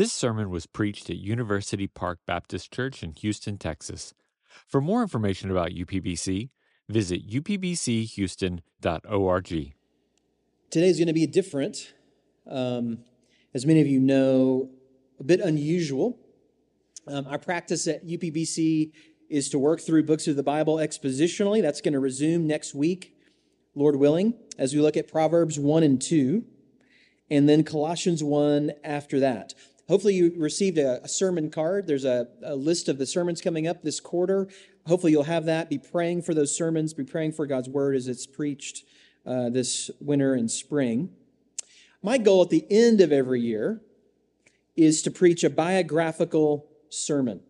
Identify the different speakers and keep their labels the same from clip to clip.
Speaker 1: This sermon was preached at University Park Baptist Church in Houston, Texas. For more information about UPBC, visit upbchouston.org.
Speaker 2: Today is going to be different. Um, as many of you know, a bit unusual. Um, our practice at UPBC is to work through books of the Bible expositionally. That's going to resume next week, Lord willing, as we look at Proverbs 1 and 2, and then Colossians 1 after that. Hopefully, you received a, a sermon card. There's a, a list of the sermons coming up this quarter. Hopefully, you'll have that. Be praying for those sermons, be praying for God's word as it's preached uh, this winter and spring. My goal at the end of every year is to preach a biographical sermon.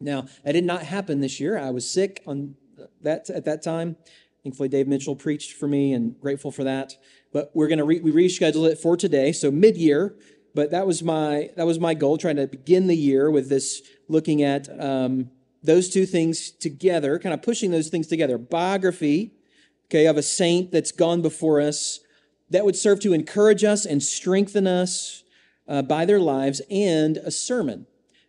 Speaker 2: Now, that did not happen this year. I was sick on that at that time. Thankfully, Dave Mitchell preached for me, and grateful for that. But we're going to re- we reschedule it for today, so mid-year but that was my that was my goal, trying to begin the year with this looking at um, those two things together, kind of pushing those things together. Biography, okay, of a saint that's gone before us that would serve to encourage us and strengthen us uh, by their lives, and a sermon.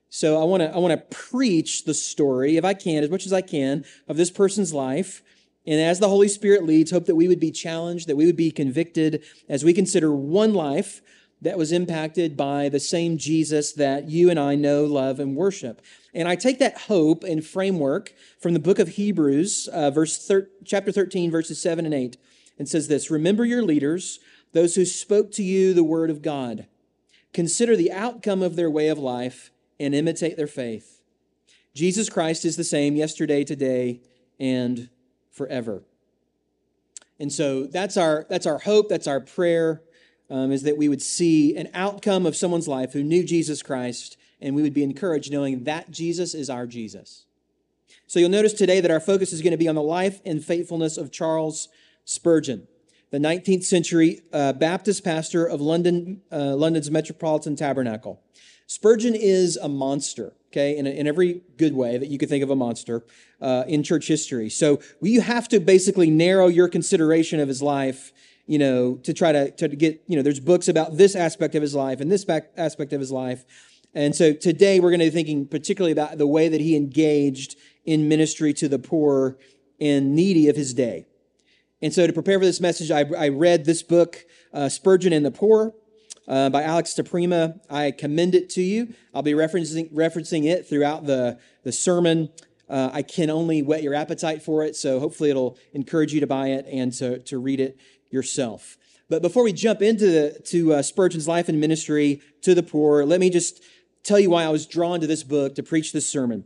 Speaker 2: So I want to I want to preach the story, if I can, as much as I can, of this person's life. And as the Holy Spirit leads, hope that we would be challenged, that we would be convicted as we consider one life that was impacted by the same Jesus that you and I know, love, and worship. And I take that hope and framework from the book of Hebrews, uh, verse thir- chapter 13, verses 7 and 8, and says this Remember your leaders, those who spoke to you the word of God. Consider the outcome of their way of life and imitate their faith. Jesus Christ is the same yesterday, today, and forever. And so that's our, that's our hope, that's our prayer um, is that we would see an outcome of someone's life who knew Jesus Christ, and we would be encouraged knowing that Jesus is our Jesus. So you'll notice today that our focus is going to be on the life and faithfulness of Charles Spurgeon, the 19th century uh, Baptist pastor of London, uh, London's Metropolitan Tabernacle. Spurgeon is a monster, okay, in, a, in every good way that you could think of a monster uh, in church history. So you have to basically narrow your consideration of his life you know, to try to, to get, you know, there's books about this aspect of his life and this aspect of his life. And so today we're going to be thinking particularly about the way that he engaged in ministry to the poor and needy of his day. And so to prepare for this message, I, I read this book, uh, Spurgeon and the Poor, uh, by Alex DiPrima. I commend it to you. I'll be referencing, referencing it throughout the, the sermon. Uh, I can only whet your appetite for it, so hopefully it'll encourage you to buy it and to, to read it yourself. But before we jump into the, to uh, Spurgeon's life and ministry to the poor, let me just tell you why I was drawn to this book to preach this sermon.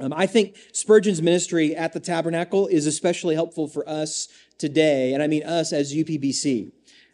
Speaker 2: Um, I think Spurgeon's ministry at the tabernacle is especially helpful for us today, and I mean us as UPBC.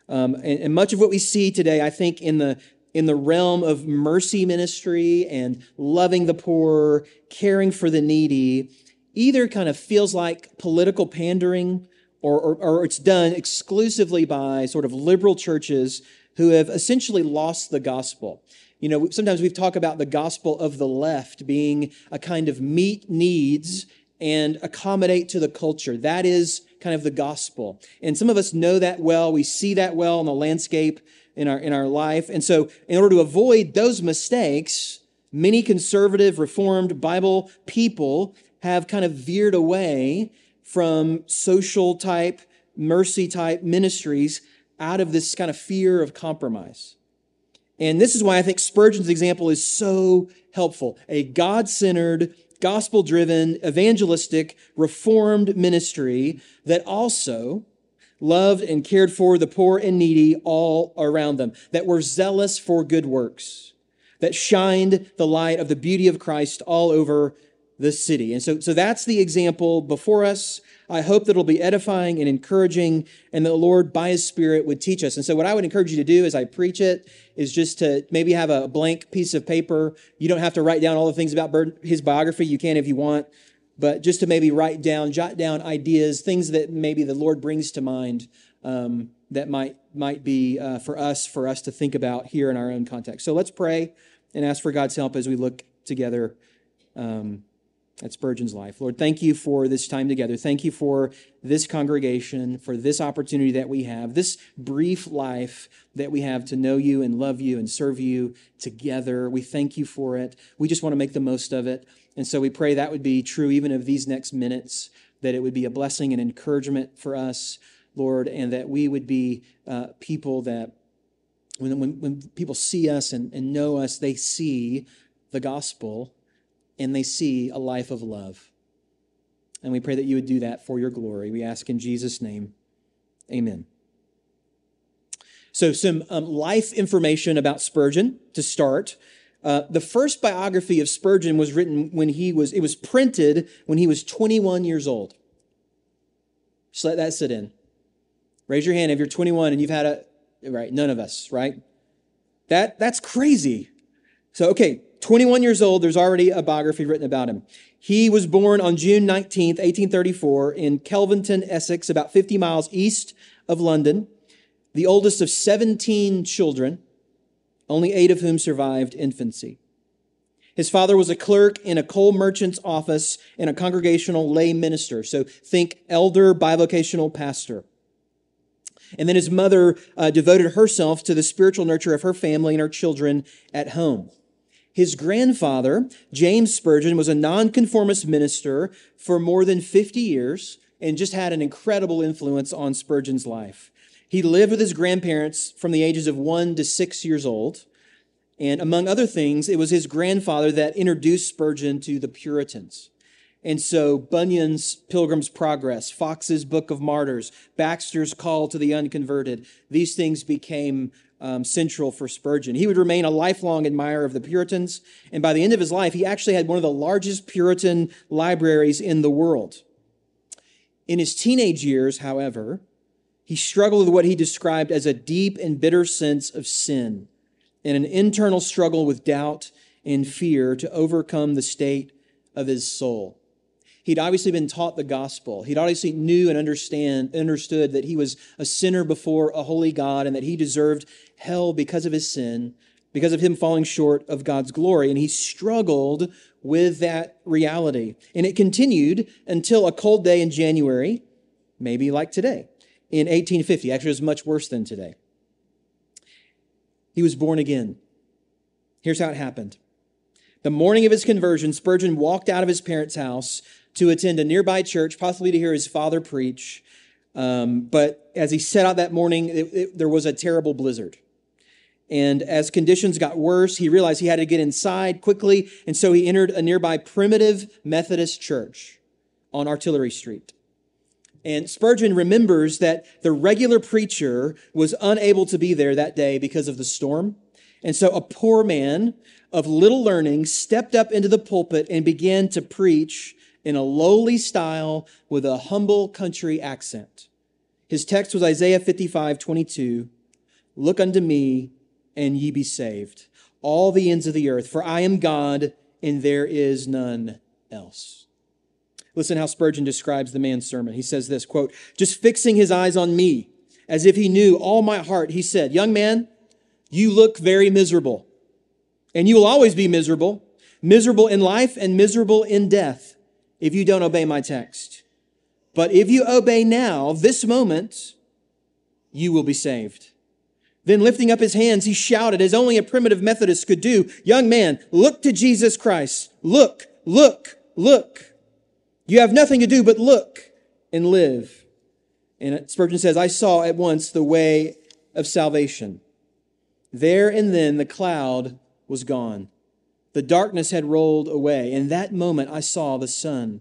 Speaker 2: Um, and, and much of what we see today, I think, in the in the realm of mercy ministry and loving the poor, caring for the needy, either kind of feels like political pandering or, or, or it's done exclusively by sort of liberal churches who have essentially lost the gospel. You know, sometimes we've talked about the gospel of the left being a kind of meet needs and accommodate to the culture. That is kind of the gospel. And some of us know that well. We see that well in the landscape in our, in our life. And so in order to avoid those mistakes, many conservative, reformed Bible people have kind of veered away from social type, mercy type ministries out of this kind of fear of compromise. And this is why I think Spurgeon's example is so helpful. A God centered, gospel driven, evangelistic, reformed ministry that also loved and cared for the poor and needy all around them, that were zealous for good works, that shined the light of the beauty of Christ all over the city. And so, so that's the example before us. I hope that it'll be edifying and encouraging, and the Lord, by His Spirit, would teach us. And so, what I would encourage you to do as I preach it is just to maybe have a blank piece of paper. You don't have to write down all the things about his biography. You can if you want, but just to maybe write down, jot down ideas, things that maybe the Lord brings to mind um, that might might be uh, for us for us to think about here in our own context. So let's pray and ask for God's help as we look together. Um, at Spurgeon's life. Lord, thank you for this time together. Thank you for this congregation, for this opportunity that we have, this brief life that we have to know you and love you and serve you together. We thank you for it. We just want to make the most of it. And so we pray that would be true even of these next minutes, that it would be a blessing and encouragement for us, Lord, and that we would be uh, people that when, when, when people see us and, and know us, they see the gospel and they see a life of love. And we pray that you would do that for your glory. We ask in Jesus' name. Amen. So, some um, life information about Spurgeon to start. Uh, the first biography of Spurgeon was written when he was, it was printed when he was 21 years old. Just let that sit in. Raise your hand if you're 21 and you've had a, right, none of us, right? That, that's crazy. So, okay, 21 years old, there's already a biography written about him. He was born on June 19th, 1834, in Kelvedon, Essex, about 50 miles east of London, the oldest of 17 children, only eight of whom survived infancy. His father was a clerk in a coal merchant's office and a congregational lay minister. So think elder bivocational pastor. And then his mother uh, devoted herself to the spiritual nurture of her family and her children at home. His grandfather, James Spurgeon, was a nonconformist minister for more than 50 years and just had an incredible influence on Spurgeon's life. He lived with his grandparents from the ages of one to six years old. And among other things, it was his grandfather that introduced Spurgeon to the Puritans. And so Bunyan's Pilgrim's Progress, Foxe's Book of Martyrs, Baxter's Call to the Unconverted, these things became um, central for Spurgeon. He would remain a lifelong admirer of the Puritans, and by the end of his life, he actually had one of the largest Puritan libraries in the world. In his teenage years, however, he struggled with what he described as a deep and bitter sense of sin and an internal struggle with doubt and fear to overcome the state of his soul. He'd obviously been taught the gospel. He'd obviously knew and understand, understood that he was a sinner before a holy God and that he deserved hell because of his sin, because of him falling short of God's glory. And he struggled with that reality. And it continued until a cold day in January, maybe like today, in 1850. Actually, it was much worse than today. He was born again. Here's how it happened. The morning of his conversion, Spurgeon walked out of his parents' house to attend a nearby church, possibly to hear his father preach. Um, but as he set out that morning, it, it, there was a terrible blizzard. And as conditions got worse, he realized he had to get inside quickly. And so he entered a nearby primitive Methodist church on Artillery Street. And Spurgeon remembers that the regular preacher was unable to be there that day because of the storm. And so a poor man of little learning stepped up into the pulpit and began to preach in a lowly style with a humble country accent. His text was Isaiah 55, 22. Look unto me, and ye be saved, all the ends of the earth, for I am God, and there is none else. Listen how Spurgeon describes the man's sermon. He says this quote, just fixing his eyes on me, as if he knew all my heart, he said, Young man, you look very miserable, and you will always be miserable, miserable in life and miserable in death if you don't obey my text. But if you obey now, this moment, you will be saved. Then lifting up his hands, he shouted as only a primitive Methodist could do, young man, look to Jesus Christ. Look, look, look. You have nothing to do but look and live. And Spurgeon says, I saw at once the way of salvation. There and then the cloud was gone. The darkness had rolled away. In that moment, I saw the sun.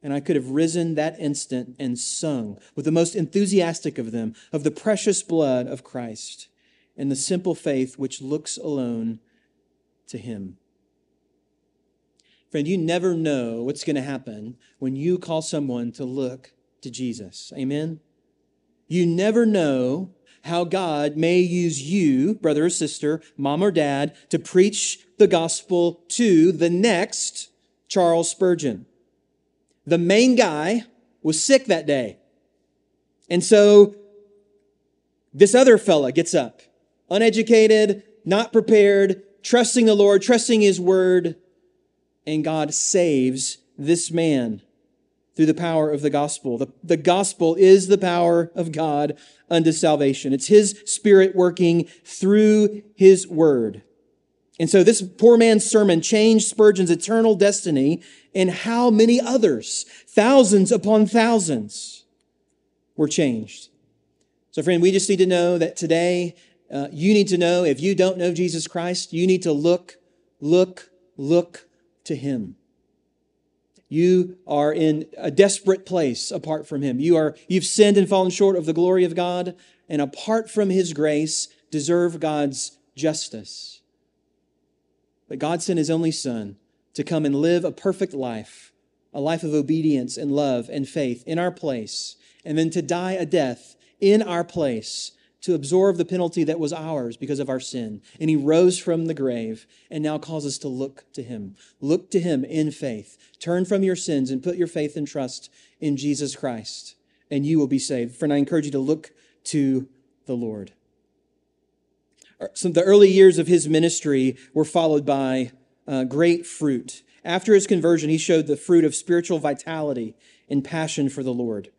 Speaker 2: And I could have risen that instant and sung with the most enthusiastic of them of the precious blood of Christ and the simple faith which looks alone to Him. Friend, you never know what's going to happen when you call someone to look to Jesus. Amen? You never know how God may use you, brother or sister, mom or dad, to preach the gospel to the next Charles Spurgeon. The main guy was sick that day. And so this other fella gets up, uneducated, not prepared, trusting the Lord, trusting his word, and God saves this man through the power of the gospel. The, the gospel is the power of God unto salvation. It's his spirit working through his word. And so this poor man's sermon changed Spurgeon's eternal destiny and how many others, thousands upon thousands, were changed. So friend, we just need to know that today uh, you need to know if you don't know Jesus Christ, you need to look, look, look to him. You are in a desperate place apart from him. You are, you've sinned and fallen short of the glory of God, and apart from his grace, deserve God's justice. But God sent his only son to come and live a perfect life, a life of obedience and love and faith in our place, and then to die a death in our place to absorb the penalty that was ours because of our sin. And he rose from the grave and now calls us to look to him. Look to him in faith. Turn from your sins and put your faith and trust in Jesus Christ, and you will be saved. Friend, I encourage you to look to the Lord. So the early years of his ministry were followed by uh, great fruit. After his conversion, he showed the fruit of spiritual vitality and passion for the Lord.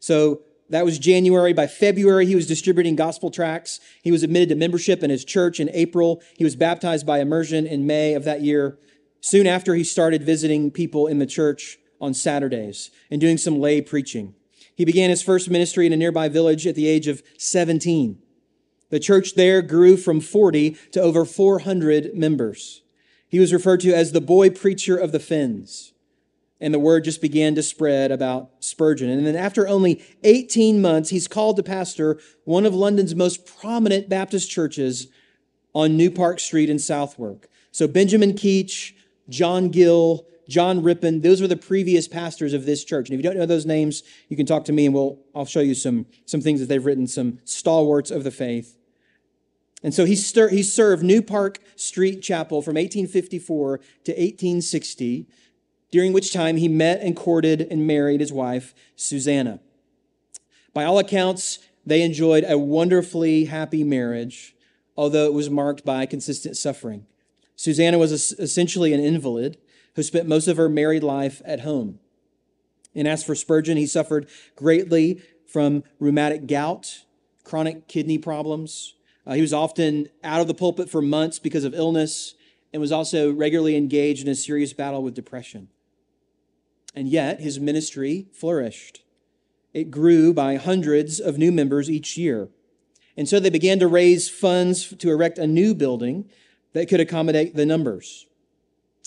Speaker 2: So that was January. By February, he was distributing gospel tracts. He was admitted to membership in his church in April. He was baptized by immersion in May of that year. Soon after, he started visiting people in the church on Saturdays and doing some lay preaching. He began his first ministry in a nearby village at the age of 17. The church there grew from 40 to over 400 members. He was referred to as the boy preacher of the Fens. and the word just began to spread about Spurgeon. And then after only 18 months, he's called to pastor one of London's most prominent Baptist churches on New Park Street in Southwark. So Benjamin Keach, John Gill, John Rippon, those were the previous pastors of this church. And if you don't know those names, you can talk to me and we'll, I'll show you some, some things that they've written, some stalwarts of the faith. And so he, stir, he served New Park Street Chapel from 1854 to 1860 during which time he met and courted and married his wife, Susanna. By all accounts, they enjoyed a wonderfully happy marriage, although it was marked by consistent suffering. Susanna was essentially an invalid who spent most of her married life at home. And as for Spurgeon, he suffered greatly from rheumatic gout, chronic kidney problems. Uh, he was often out of the pulpit for months because of illness and was also regularly engaged in a serious battle with depression and yet his ministry flourished. It grew by hundreds of new members each year. And so they began to raise funds to erect a new building that could accommodate the numbers.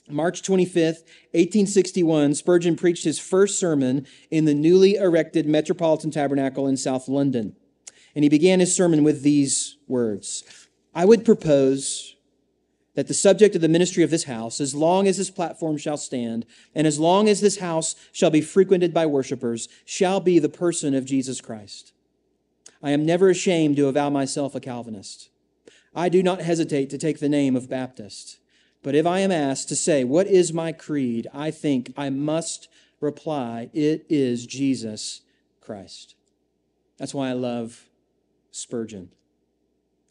Speaker 2: March 25th, 1861, Spurgeon preached his first sermon in the newly erected Metropolitan Tabernacle in South London. And he began his sermon with these words I would propose that the subject of the ministry of this house, as long as this platform shall stand, and as long as this house shall be frequented by worshipers, shall be the person of Jesus Christ. I am never ashamed to avow myself a Calvinist. I do not hesitate to take the name of Baptist. But if I am asked to say, What is my creed? I think I must reply, It is Jesus Christ. That's why I love Spurgeon.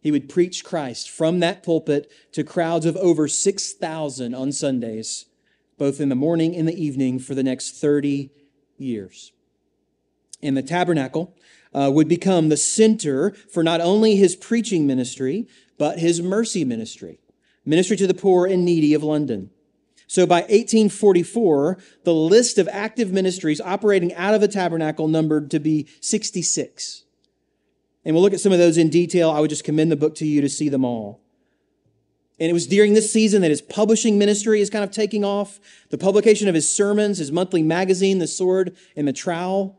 Speaker 2: He would preach Christ from that pulpit to crowds of over 6,000 on Sundays, both in the morning and the evening for the next 30 years. And the tabernacle uh, would become the center for not only his preaching ministry, but his mercy ministry, ministry to the poor and needy of London. So by 1844, the list of active ministries operating out of the tabernacle numbered to be 66. And we'll look at some of those in detail. I would just commend the book to you to see them all. And it was during this season that his publishing ministry is kind of taking off. The publication of his sermons, his monthly magazine, The Sword and the Trowel.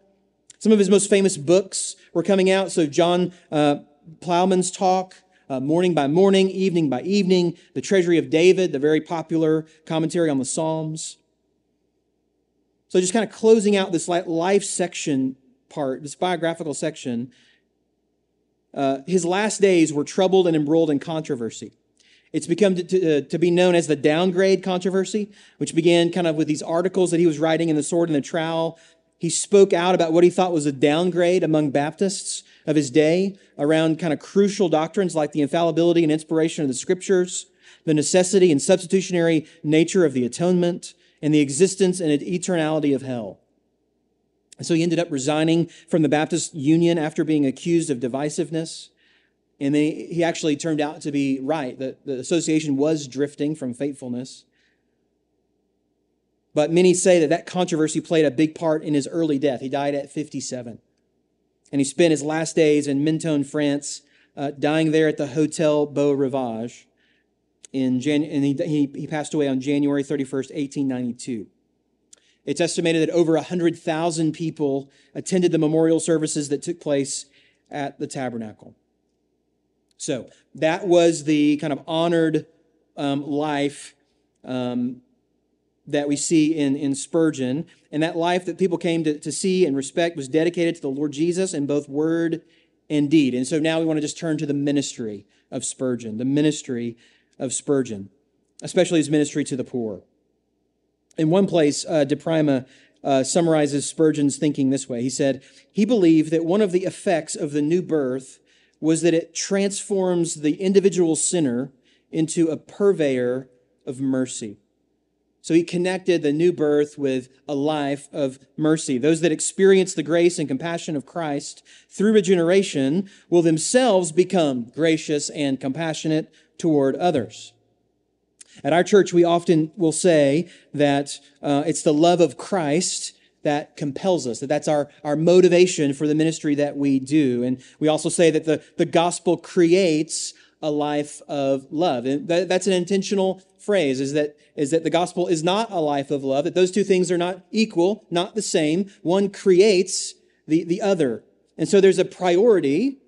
Speaker 2: Some of his most famous books were coming out. So John uh, Plowman's Talk, uh, Morning by Morning, Evening by Evening, The Treasury of David, the very popular commentary on the Psalms. So just kind of closing out this life section part, this biographical section, uh, his last days were troubled and embroiled in controversy. It's become to, to, uh, to, be known as the downgrade controversy, which began kind of with these articles that he was writing in the sword and the trowel. He spoke out about what he thought was a downgrade among Baptists of his day around kind of crucial doctrines like the infallibility and inspiration of the scriptures, the necessity and substitutionary nature of the atonement, and the existence and eternality of hell. And so he ended up resigning from the Baptist Union after being accused of divisiveness. And he actually turned out to be right. The, the association was drifting from faithfulness. But many say that that controversy played a big part in his early death. He died at 57. And he spent his last days in Mentone, France, uh, dying there at the Hotel Beau Rivage. In Jan- and he, he, he passed away on January 31st, 1892. It's estimated that over 100,000 people attended the memorial services that took place at the tabernacle. So that was the kind of honored um, life um, that we see in, in Spurgeon. And that life that people came to, to see and respect was dedicated to the Lord Jesus in both word and deed. And so now we want to just turn to the ministry of Spurgeon, the ministry of Spurgeon, especially his ministry to the poor. In one place, uh, DiPrima uh, summarizes Spurgeon's thinking this way. He said, He believed that one of the effects of the new birth was that it transforms the individual sinner into a purveyor of mercy. So he connected the new birth with a life of mercy. Those that experience the grace and compassion of Christ through regeneration will themselves become gracious and compassionate toward others. At our church, we often will say that uh, it's the love of Christ that compels us, that that's our, our motivation for the ministry that we do. And we also say that the, the gospel creates a life of love. And that, that's an intentional phrase is that, is that the gospel is not a life of love, that those two things are not equal, not the same. One creates the, the other. And so there's a priority,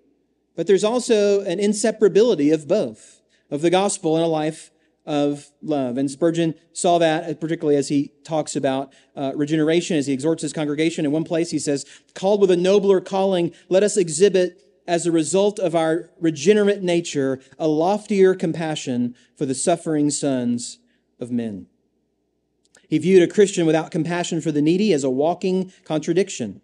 Speaker 2: but there's also an inseparability of both, of the gospel and a life of love. And Spurgeon saw that particularly as he talks about uh, regeneration, as he exhorts his congregation. In one place, he says, Called with a nobler calling, let us exhibit as a result of our regenerate nature, a loftier compassion for the suffering sons of men. He viewed a Christian without compassion for the needy as a walking contradiction.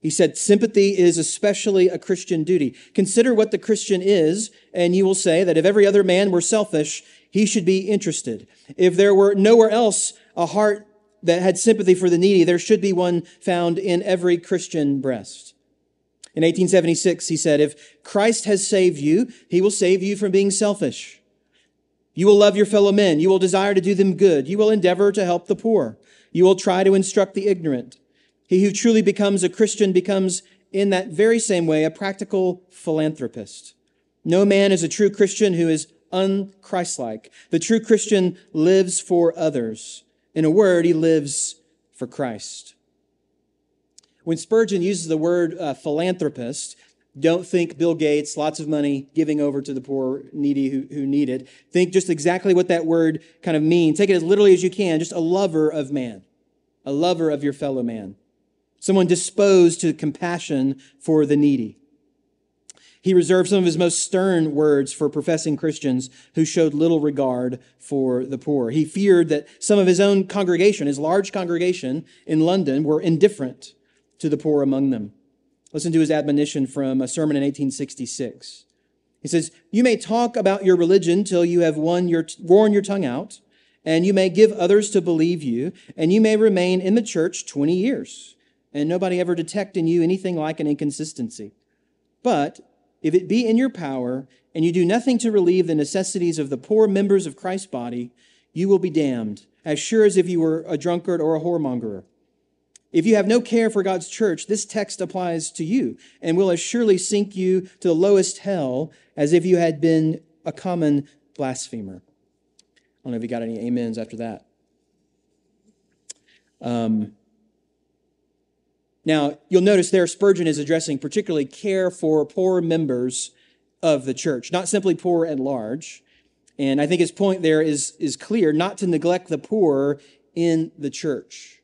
Speaker 2: He said, sympathy is especially a Christian duty. Consider what the Christian is, and you will say that if every other man were selfish, he should be interested. If there were nowhere else a heart that had sympathy for the needy, there should be one found in every Christian breast. In 1876, he said, If Christ has saved you, he will save you from being selfish. You will love your fellow men. You will desire to do them good. You will endeavor to help the poor. You will try to instruct the ignorant. He who truly becomes a Christian becomes, in that very same way, a practical philanthropist. No man is a true Christian who is unchristlike. The true Christian lives for others. In a word, he lives for Christ. When Spurgeon uses the word uh, philanthropist, don't think Bill Gates, lots of money giving over to the poor, needy who, who need it. Think just exactly what that word kind of means. Take it as literally as you can, just a lover of man, a lover of your fellow man, someone disposed to compassion for the needy. He reserved some of his most stern words for professing Christians who showed little regard for the poor. He feared that some of his own congregation, his large congregation in London, were indifferent to the poor among them. Listen to his admonition from a sermon in 1866. He says, You may talk about your religion till you have your, worn your tongue out, and you may give others to believe you, and you may remain in the church 20 years, and nobody ever detect in you anything like an inconsistency. But if it be in your power, and you do nothing to relieve the necessities of the poor members of Christ's body, you will be damned, as sure as if you were a drunkard or a whoremonger. If you have no care for God's church, this text applies to you and will as surely sink you to the lowest hell as if you had been a common blasphemer. I don't know if you got any amens after that. Um, now, you'll notice there Spurgeon is addressing particularly care for poor members of the church, not simply poor at large. And I think his point there is, is clear not to neglect the poor in the church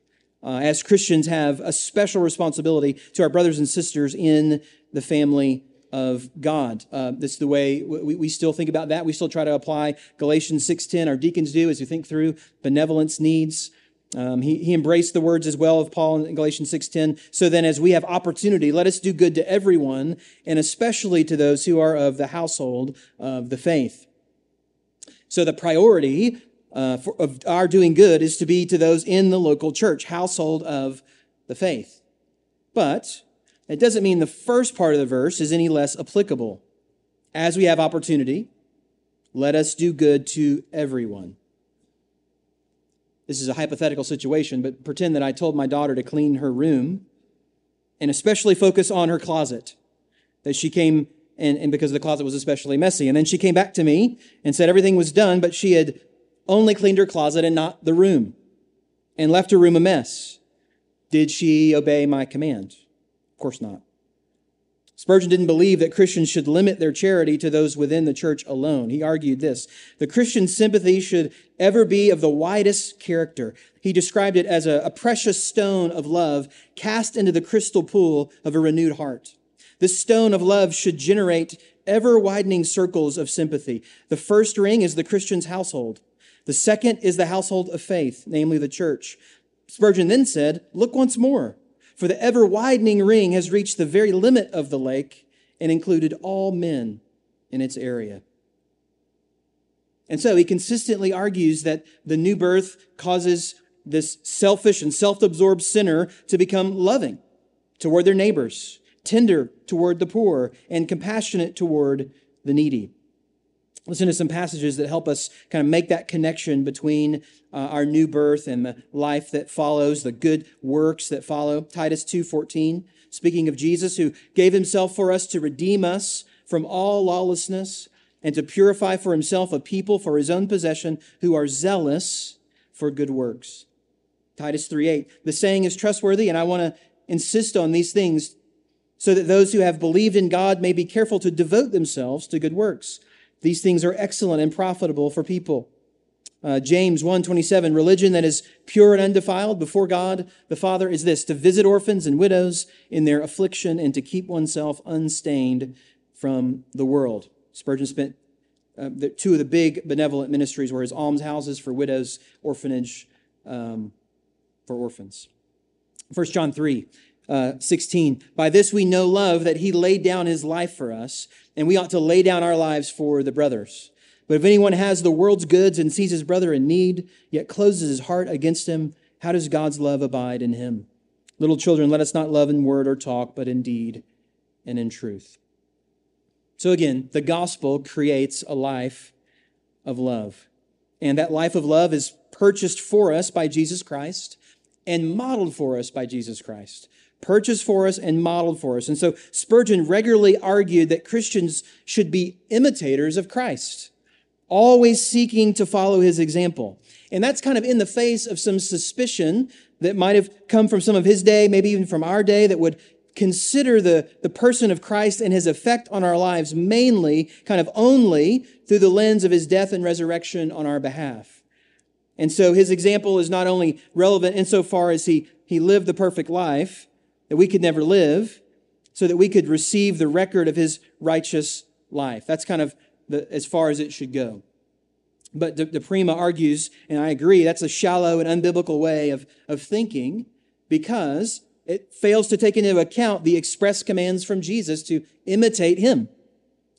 Speaker 2: uh, as Christians, have a special responsibility to our brothers and sisters in the family of God. Uh, this is the way we, we still think about that. We still try to apply Galatians 6.10. Our deacons do as we think through benevolence needs. Um, he, he embraced the words as well of Paul in Galatians 6.10. So then as we have opportunity, let us do good to everyone, and especially to those who are of the household of the faith. So the priority uh, for, of our doing good is to be to those in the local church, household of the faith. But it doesn't mean the first part of the verse is any less applicable. As we have opportunity, let us do good to everyone. This is a hypothetical situation, but pretend that I told my daughter to clean her room and especially focus on her closet. That she came, and, and because the closet was especially messy. And then she came back to me and said everything was done, but she had only cleaned her closet and not the room and left her room a mess. Did she obey my command? Of course not. Spurgeon didn't believe that Christians should limit their charity to those within the church alone. He argued this the Christian sympathy should ever be of the widest character. He described it as a, a, precious stone of love cast into the crystal pool of a renewed heart. This stone of love should generate ever widening circles of sympathy. The first ring is the Christian's household. The second is the household of faith, namely the church. Spurgeon then said, Look once more. For the ever widening ring has reached the very limit of the lake and included all men in its area. And so he consistently argues that the new birth causes this selfish and self absorbed sinner to become loving toward their neighbors, tender toward the poor, and compassionate toward the needy listen to some passages that help us kind of make that connection between uh, our new birth and the life that follows the good works that follow. Titus 2.14 speaking of jesus who gave himself for us to redeem us from all lawlessness and to purify for himself a people for his own possession who are zealous for good works. Titus 3.8 the saying is trustworthy and i want to insist on these things so that those who have believed in god may be careful to devote themselves to good works these things are excellent and profitable for people. Uh, James 1:27 religion that is pure and undefiled before God the Father is this to visit orphans and widows in their affliction and to keep oneself unstained from the world. Spurgeon spent uh, the, two of the big benevolent ministries were his almshouses for widows, orphanage um, for orphans. 1 John 3 uh, 16. By this we know love that he laid down his life for us, and we ought to lay down our lives for the brothers. But if anyone has the world's goods and sees his brother in need, yet closes his heart against him, how does God's love abide in him? Little children, let us not love in word or talk, but in deed and in truth. So again, the gospel creates a life of love. And that life of love is purchased for us by Jesus Christ and modeled for us by Jesus Christ purchased for us and modeled for us. And so Spurgeon regularly argued that Christians should be imitators of Christ, always seeking to follow his example. And that's kind of in the face of some suspicion that might have come from some of his day, maybe even from our day, that would consider the, the person of Christ and his effect on our lives mainly, kind of only, through the lens of his death and resurrection on our behalf. And so his example is not only relevant insofar as he, he lived the perfect life, that we could never live so that we could receive the record of his righteous life. That's kind of the, as far as it should go. But De, DiPrima argues, and I agree, that's a shallow and unbiblical way of, of thinking because it fails to take into account the express commands from Jesus to imitate him,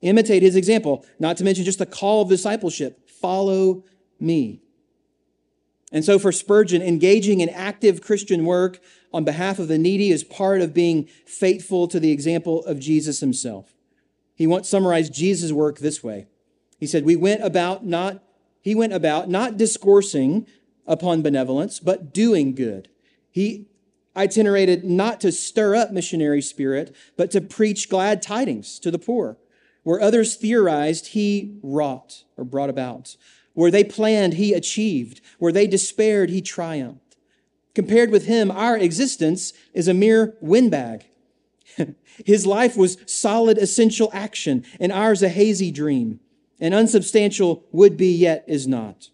Speaker 2: imitate his example, not to mention just the call of discipleship follow me. And so for Spurgeon, engaging in active Christian work on behalf of the needy is part of being faithful to the example of Jesus himself. He once summarized Jesus' work this way. He said, We went about not, he went about not discoursing upon benevolence, but doing good. He itinerated not to stir up missionary spirit, but to preach glad tidings to the poor. Where others theorized, he wrought or brought about. Where they planned, he achieved. Where they despaired, he triumphed. Compared with him, our existence is a mere windbag. His life was solid, essential action, and ours a hazy dream. an unsubstantial would be, yet is not.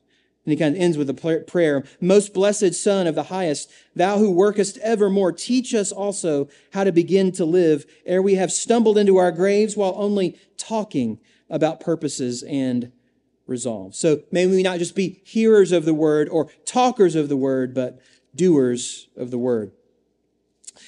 Speaker 2: And he kind of ends with a prayer Most blessed Son of the highest, thou who workest evermore, teach us also how to begin to live ere we have stumbled into our graves while only talking about purposes and resolve. So may we not just be hearers of the word or talkers of the word, but doers of the word.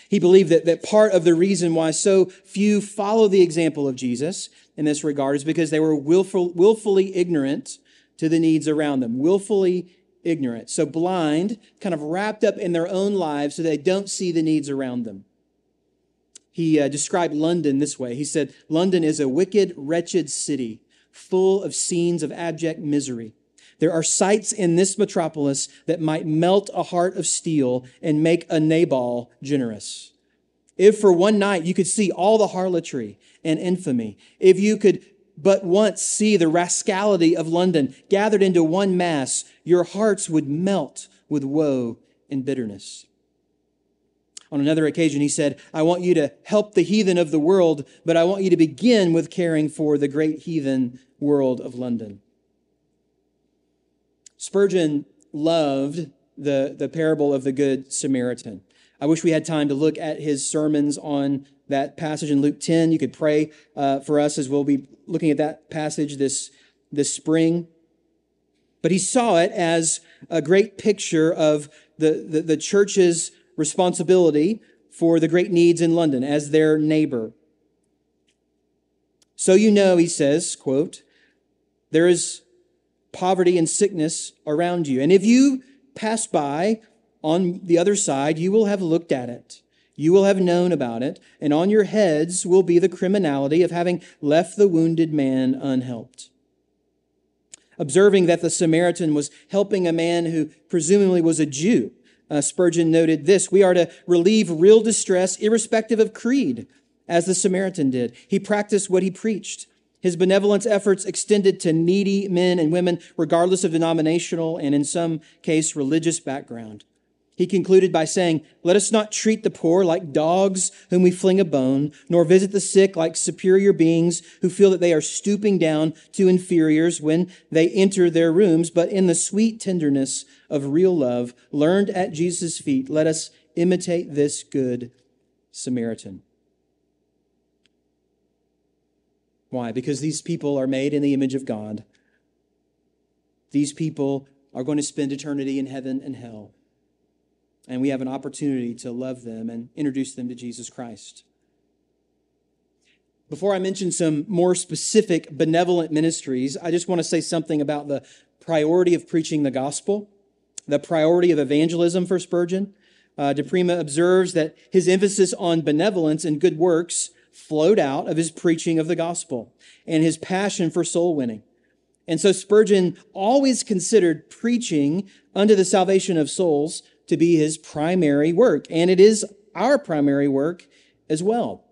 Speaker 2: He believed that, that part of the reason why so few follow the example of Jesus in this regard is because they were willful, willfully ignorant to the needs around them, willfully ignorant. So blind, kind of wrapped up in their own lives so they don't see the needs around them. He uh, described London this way. He said, London is a wicked, wretched city full of scenes of abject misery. There are sights in this metropolis that might melt a heart of steel and make a Nabal generous. If for one night you could see all the harlotry and infamy, if you could but once see the rascality of London gathered into one mass, your hearts would melt with woe and bitterness. On another occasion, he said, I want you to help the heathen of the world, but I want you to begin with caring for the great heathen world of London. Spurgeon loved the, the parable of the Good Samaritan. I wish we had time to look at his sermons on that passage in Luke 10. You could pray uh, for us as we'll be looking at that passage this, this spring. But he saw it as a great picture of the, the, the church's responsibility for the great needs in London as their neighbor. So you know, he says, quote, there is poverty and sickness around you. And if you pass by on the other side, you will have looked at it. You will have known about it, and on your heads will be the criminality of having left the wounded man unhelped. Observing that the Samaritan was helping a man who presumably was a Jew, uh, Spurgeon noted this We are to relieve real distress irrespective of creed, as the Samaritan did. He practiced what he preached. His benevolence efforts extended to needy men and women, regardless of denominational and, in some case, religious background. He concluded by saying, Let us not treat the poor like dogs whom we fling a bone, nor visit the sick like superior beings who feel that they are stooping down to inferiors when they enter their rooms, but in the sweet tenderness of real love, learned at Jesus' feet, let us imitate this good Samaritan. Why? Because these people are made in the image of God. These people are going to spend eternity in heaven and hell and we have an opportunity to love them and introduce them to Jesus Christ. Before I mention some more specific benevolent ministries, I just want to say something about the priority of preaching the gospel, the priority of evangelism for Spurgeon. Uh, DiPrima observes that his emphasis on benevolence and good works flowed out of his preaching of the gospel and his passion for soul winning. And so Spurgeon always considered preaching unto the salvation of souls to be his primary work, and it is our primary work as well.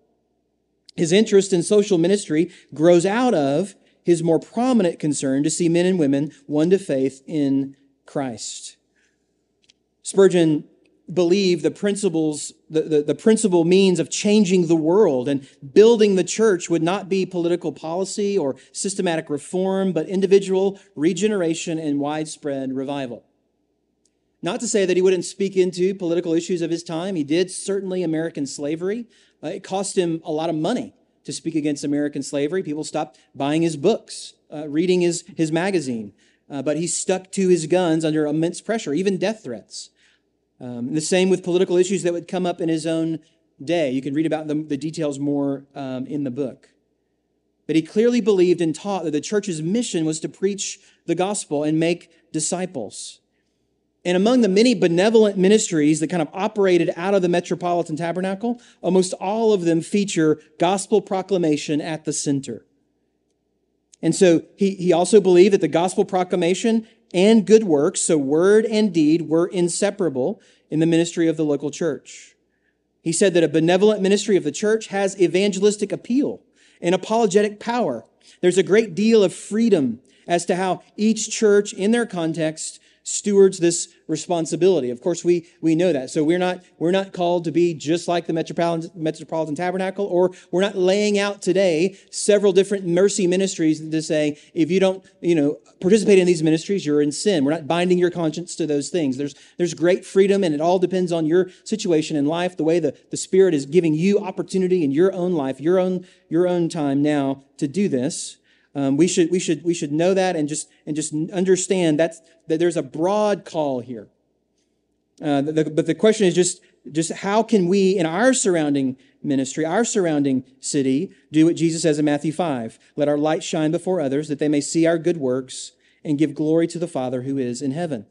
Speaker 2: His interest in social ministry grows out of his more prominent concern to see men and women won to faith in Christ. Spurgeon believed the principles, the, the, the, principal means of changing the world and building the church would not be political policy or systematic reform, but individual regeneration and widespread revival. Not to say that he wouldn't speak into political issues of his time. He did certainly American slavery. Uh, it cost him a lot of money to speak against American slavery. People stopped buying his books, uh, reading his, his magazine. Uh, but he stuck to his guns under immense pressure, even death threats. Um, the same with political issues that would come up in his own day. You can read about the, the details more um, in the book. But he clearly believed and taught that the church's mission was to preach the gospel and make disciples. And among the many benevolent ministries that kind of operated out of the Metropolitan Tabernacle, almost all of them feature gospel proclamation at the center. And so he, he also believed that the gospel proclamation and good works, so word and deed, were inseparable in the ministry of the local church. He said that a benevolent ministry of the church has evangelistic appeal and apologetic power. There's a great deal of freedom as to how each church in their context stewards this responsibility. Of course, we, we know that. So we're not, we're not called to be just like the Metropolitan, Metropolitan Tabernacle, or we're not laying out today several different mercy ministries to say, if you don't, you know, participate in these ministries, you're in sin. We're not binding your conscience to those things. There's, there's great freedom, and it all depends on your situation in life, the way the, the Spirit is giving you opportunity in your own life, your own, your own time now to do this. Um, we should we should we should know that and just and just understand that that there's a broad call here. Uh, the, but the question is just just how can we in our surrounding ministry, our surrounding city, do what Jesus says in Matthew five? Let our light shine before others, that they may see our good works and give glory to the Father who is in heaven.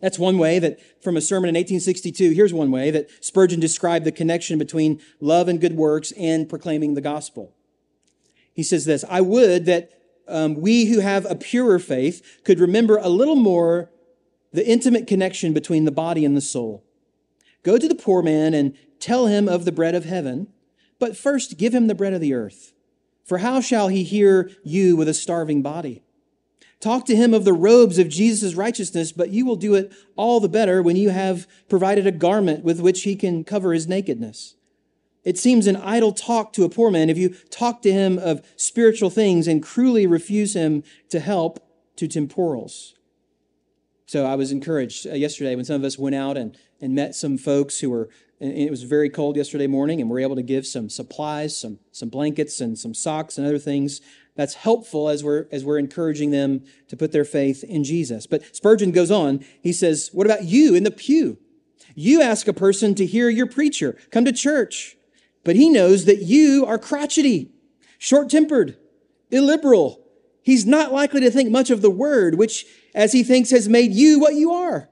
Speaker 2: That's one way that, from a sermon in 1862, here's one way that Spurgeon described the connection between love and good works and proclaiming the gospel. He says this I would that um, we who have a purer faith could remember a little more the intimate connection between the body and the soul. Go to the poor man and tell him of the bread of heaven, but first give him the bread of the earth. For how shall he hear you with a starving body? Talk to him of the robes of Jesus' righteousness, but you will do it all the better when you have provided a garment with which he can cover his nakedness. It seems an idle talk to a poor man if you talk to him of spiritual things and cruelly refuse him to help to temporals. So I was encouraged uh, yesterday when some of us went out and, and met some folks who were, and it was very cold yesterday morning, and we were able to give some supplies, some, some blankets, and some socks and other things that's helpful as we're as we're encouraging them to put their faith in Jesus. But Spurgeon goes on. He says, "What about you in the pew? You ask a person to hear your preacher, come to church, but he knows that you are crotchety, short-tempered, illiberal. He's not likely to think much of the word, which as he thinks has made you what you are.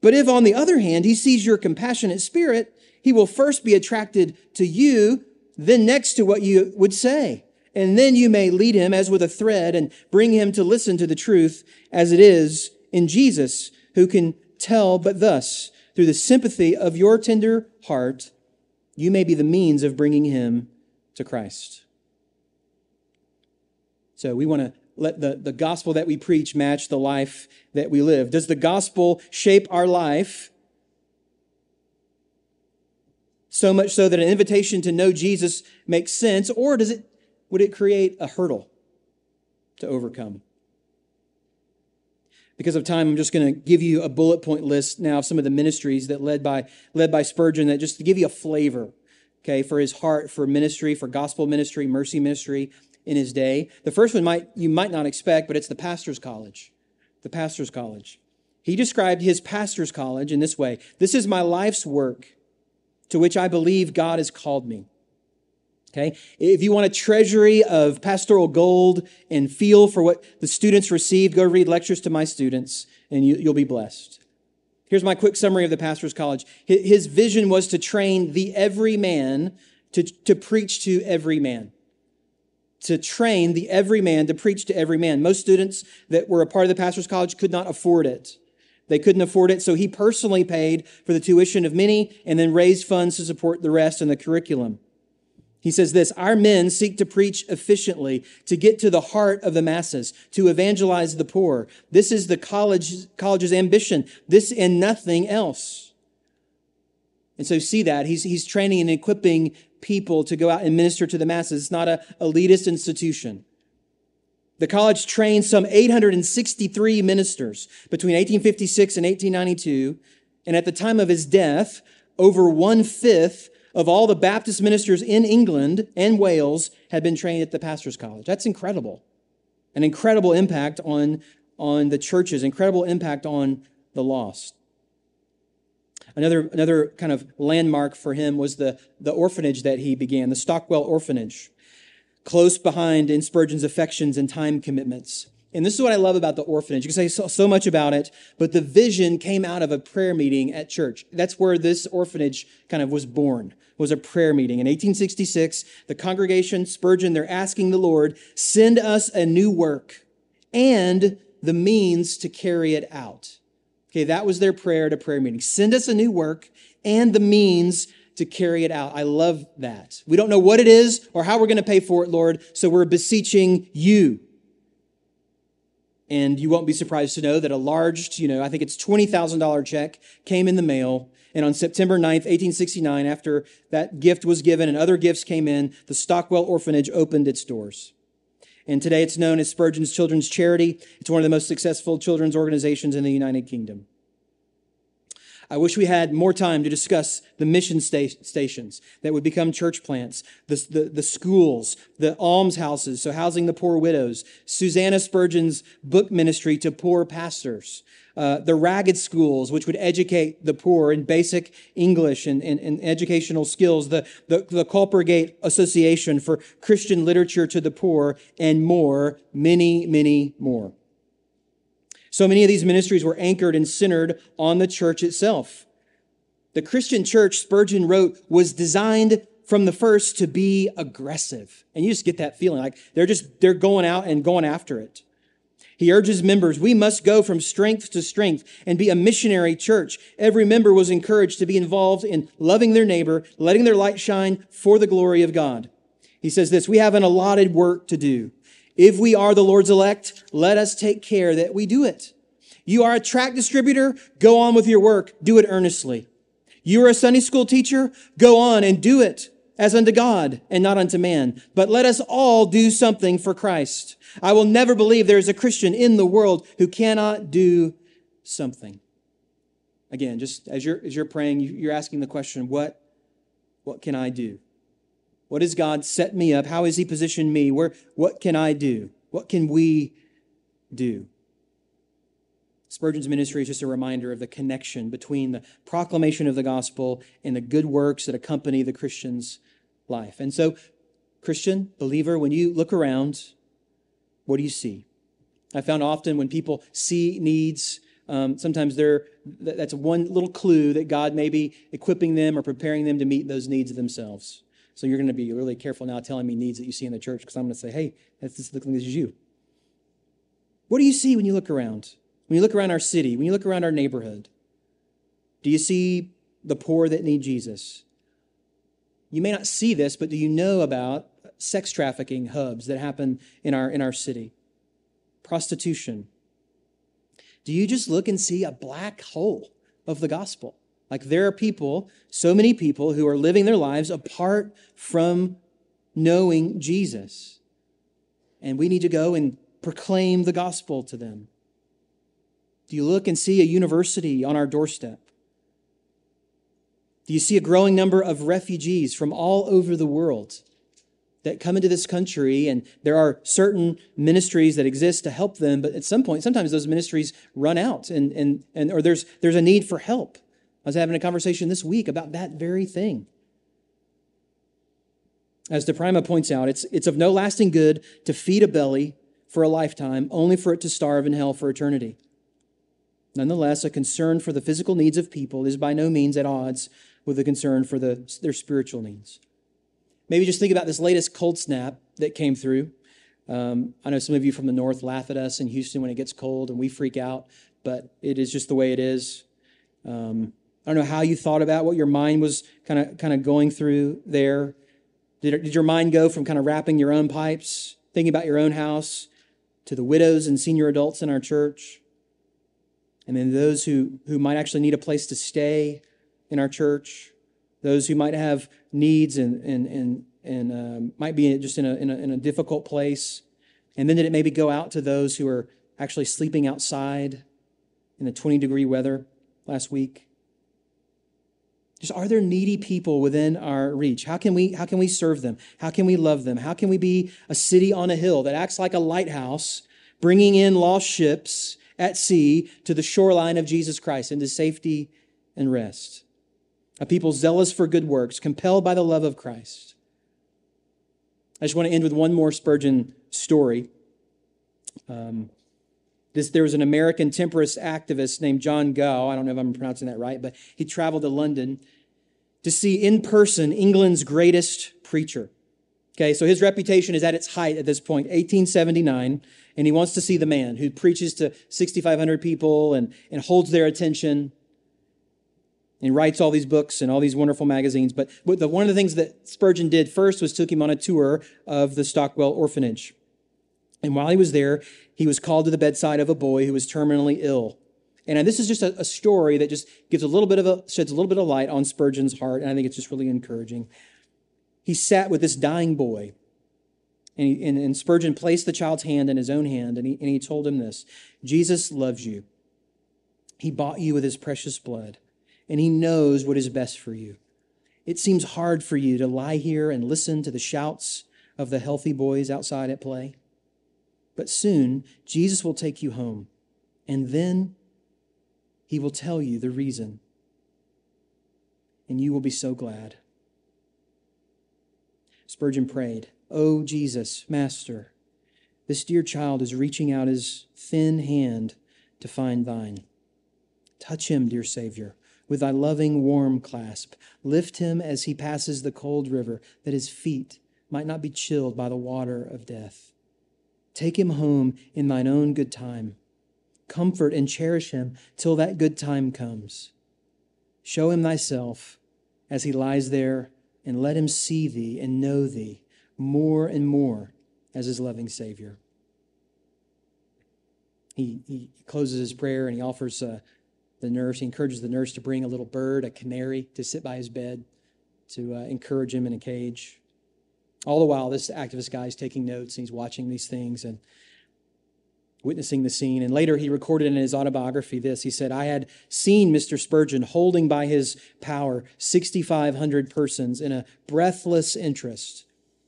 Speaker 2: But if on the other hand he sees your compassionate spirit, he will first be attracted to you, then next to what you would say. And then you may lead him as with a thread and bring him to listen to the truth as it is in Jesus, who can tell but thus, through the sympathy of your tender heart, you may be the means of bringing him to Christ. So we want to let the, the gospel that we preach match the life that we live. Does the gospel shape our life? So much so that an invitation to know Jesus makes sense, or does it would it create a hurdle to overcome? Because of time, I'm just going to give you a bullet point list now of some of the ministries that led by led by Spurgeon that just to give you a flavor, okay, for his heart for ministry, for gospel ministry, mercy ministry in his day. The first one might you might not expect, but it's the pastor's college. The pastor's college. He described his pastor's college in this way. This is my life's work to which I believe God has called me. Okay. If you want a treasury of pastoral gold and feel for what the students received, go read lectures to my students and you, will be blessed. Here's my quick summary of the pastor's college. His vision was to train the every man to, to preach to every man. To train the every man to preach to every man. Most students that were a part of the pastor's college could not afford it. They couldn't afford it, so he personally paid for the tuition of many and then raised funds to support the rest in the curriculum. He says this Our men seek to preach efficiently, to get to the heart of the masses, to evangelize the poor. This is the college, college's ambition, this and nothing else. And so, see that. He's, he's training and equipping people to go out and minister to the masses. It's not an elitist institution. The college trained some 863 ministers between 1856 and 1892. And at the time of his death, over one fifth of all the Baptist ministers in England and Wales had been trained at the pastor's college. That's incredible. An incredible impact on, on the churches, incredible impact on the lost. Another, another kind of landmark for him was the, the orphanage that he began, the Stockwell Orphanage, close behind in Spurgeon's affections and time commitments. And this is what I love about the orphanage. You can say so, so, much about it, but the vision came out of a prayer meeting at church. That's where this orphanage kind of was born, was a prayer meeting. In 1866, the congregation, Spurgeon, they're asking the Lord, send us a new work and the means to carry it out. Okay, that was their prayer at a prayer meeting. Send us a new work and the means to carry it out. I love that. We don't know what it is or how we're going to pay for it, Lord, so we're beseeching you and you won't be surprised to know that a large, you know, I think it's $20,000 check came in the mail. And on September 9th, 1869, after that gift was given and other gifts came in, the Stockwell Orphanage opened its doors. And today it's known as Spurgeon's Children's Charity. It's one of the most successful children's organizations in the United Kingdom. I wish we had more time to discuss the mission sta- stations that would become church plants, the, the, the schools, the almshouses, so housing the poor widows, Susanna Spurgeon's book ministry to poor pastors, uh, the ragged schools, which would educate the poor in basic English and, and, and educational skills, the, the, the Colportage Association for Christian Literature to the Poor, and more, many, many more. So many of these ministries were anchored and centered on the church itself. The Christian church, Spurgeon wrote, was designed from the first to be aggressive. And you just get that feeling like they're just, they're going out and going after it. He urges members, we must go from strength to strength and be a missionary church. Every member was encouraged to be involved in loving their neighbor, letting their light shine for the glory of God. He says this, we have an allotted work to do. If we are the Lord's elect, let us take care that we do it. You are a tract distributor, go on with your work, do it earnestly. You are a Sunday school teacher, go on and do it as unto God and not unto man. But let us all do something for Christ. I will never believe there is a Christian in the world who cannot do something. Again, just as you're, as you're praying, you're asking the question, what, what can I do? What has God set me up? How has He positioned me? Where, what can I do? What can we do? Spurgeon's ministry is just a reminder of the connection between the proclamation of the gospel and the good works that accompany the Christian's life. And so, Christian, believer, when you look around, what do you see? I found often when people see needs, um, sometimes they're, that's one little clue that God may be equipping them or preparing them to meet those needs themselves. So you're going to be really careful now telling me needs that you see in the church because I'm going to say, hey, that's this this is you. What do you see when you look around? When you look around our city, when you look around our neighborhood, do you see the poor that need Jesus? You may not see this, but do you know about sex trafficking hubs that happen in our, in our city? Prostitution. Do you just look and see a black hole of the gospel? Like there are people, so many people, who are living their lives apart from knowing Jesus. And we need to go and proclaim the gospel to them. Do you look and see a university on our doorstep? Do you see a growing number of refugees from all over the world that come into this country? And there are certain ministries that exist to help them, but at some point, sometimes those ministries run out and, and, and or there's, there's a need for help. I was having a conversation this week about that very thing. As DiPrima points out, it's, it's of no lasting good to feed a belly for a lifetime, only for it to starve in hell for eternity. Nonetheless, a concern for the physical needs of people is by no means at odds with a concern for the, their spiritual needs. Maybe just think about this latest cold snap that came through. Um, I know some of you from the north laugh at us in Houston when it gets cold and we freak out, but it is just the way it is. Um, I don't know how you thought about what your mind was kind of kind of going through there. Did, did your mind go from kind of wrapping your own pipes, thinking about your own house, to the widows and senior adults in our church? And then those who, who might actually need a place to stay in our church, those who might have needs and, and, and, and um, might be just in a, in, a, in a difficult place. And then did it maybe go out to those who are actually sleeping outside in the 20 degree weather last week? Just are there needy people within our reach? How can we how can we serve them? How can we love them? How can we be a city on a hill that acts like a lighthouse, bringing in lost ships at sea to the shoreline of Jesus Christ into safety and rest? A people zealous for good works, compelled by the love of Christ. I just want to end with one more Spurgeon story. Um, this, there was an American temperance activist named John Gough. I don't know if I'm pronouncing that right, but he traveled to London to see in person England's greatest preacher. Okay, so his reputation is at its height at this point, 1879, and he wants to see the man who preaches to 6,500 people and, and holds their attention and writes all these books and all these wonderful magazines. But the, one of the things that Spurgeon did first was took him on a tour of the Stockwell Orphanage. And while he was there, he was called to the bedside of a boy who was terminally ill. And uh, this is just a, a, story that just gives a little bit of a, sheds a little bit of light on Spurgeon's heart, and I think it's just really encouraging. He sat with this dying boy, and, he, and, and Spurgeon placed the child's hand in his own hand, and he, and he told him this Jesus loves you. He bought you with his precious blood, and He knows what is best for you. It seems hard for you to lie here and listen to the shouts of the healthy boys outside at play. But soon, Jesus will take you home, and then He will tell you the reason, and you will be so glad. Spurgeon prayed, Oh, Jesus, Master, this dear child is reaching out his thin hand to find thine. Touch him, dear Savior, with thy loving, warm clasp. Lift him as he passes the cold river, that his feet might not be chilled by the water of death. Take him home in thine own good time. Comfort and cherish him till that good time comes. Show him thyself as he lies there, and let him see thee and know thee more and more as his loving Savior. He, he closes his prayer and he offers uh, the nurse, he encourages the nurse to bring a little bird, a canary, to sit by his bed to uh, encourage him in a cage. All the while, this activist guy is taking notes and he's watching these things and witnessing the scene. And later, he recorded in his autobiography this. He said, I had seen Mr. Spurgeon holding by his power 6,500 persons in a breathless interest.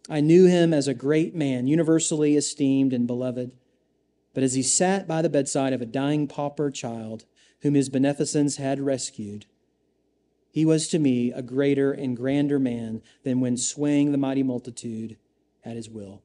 Speaker 2: I knew him as a great man, universally esteemed and beloved. But as he sat by the bedside of a dying pauper child whom his beneficence had rescued, he was to me a greater and grander man than when swaying the mighty multitude at his will.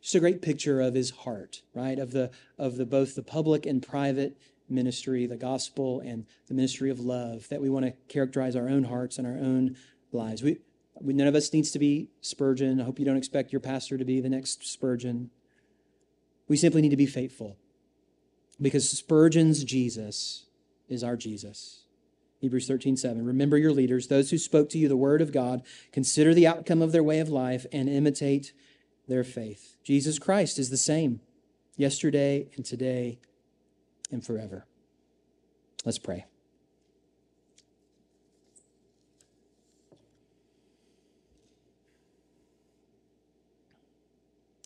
Speaker 2: Just a great picture of his heart, right? Of the of the both the public and private ministry, the gospel and the ministry of love that we want to characterize our own hearts and our own lives. We, we none of us needs to be Spurgeon. I hope you don't expect your pastor to be the next Spurgeon. We simply need to be faithful because Spurgeon's Jesus is our Jesus. Hebrews 13, 7. Remember your leaders, those who spoke to you the word of God. Consider the outcome of their way of life and imitate their faith. Jesus Christ is the same yesterday and today and forever. Let's pray.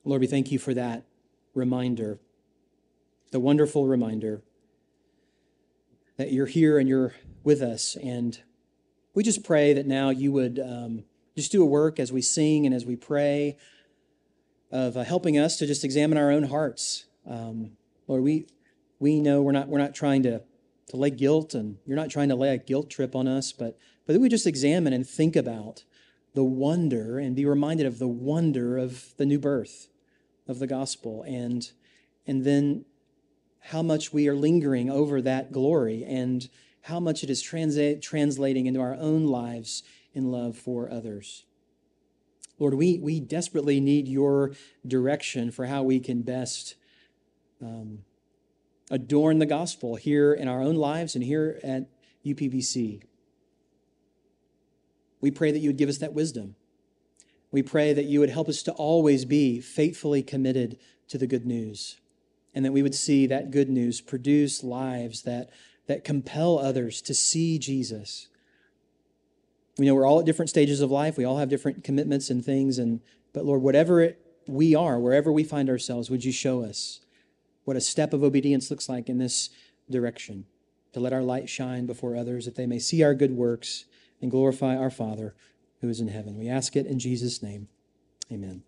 Speaker 2: Lord, we thank you for that reminder, the wonderful reminder that you're here and you're with us. And we just pray that now you would um, just do a work as we sing and as we pray of uh, helping us to just examine our own hearts. Um, Lord, we we know we're not we're not trying to to lay guilt, and you're not trying to lay a guilt trip on us, but but that we just examine and think about the wonder and be reminded of the wonder of the new birth of the gospel and and then how much we are lingering over that glory and how much it is transa- translating into our own lives in love for others. Lord, we, we desperately need your direction for how we can best um, adorn the gospel here in our own lives and here at UPBC. We pray that you would give us that wisdom. We pray that you would help us to always be faithfully committed to the good news and that we would see that good news produce lives that, that compel others to see Jesus. We know we're all at different stages of life. We all have different commitments and things. And, but Lord, whatever it, we are, wherever we find ourselves, would you show us what a step of obedience looks like in this direction to let our light shine before others that they may see our good works and glorify our Father who is in heaven. We ask it in Jesus' name. Amen.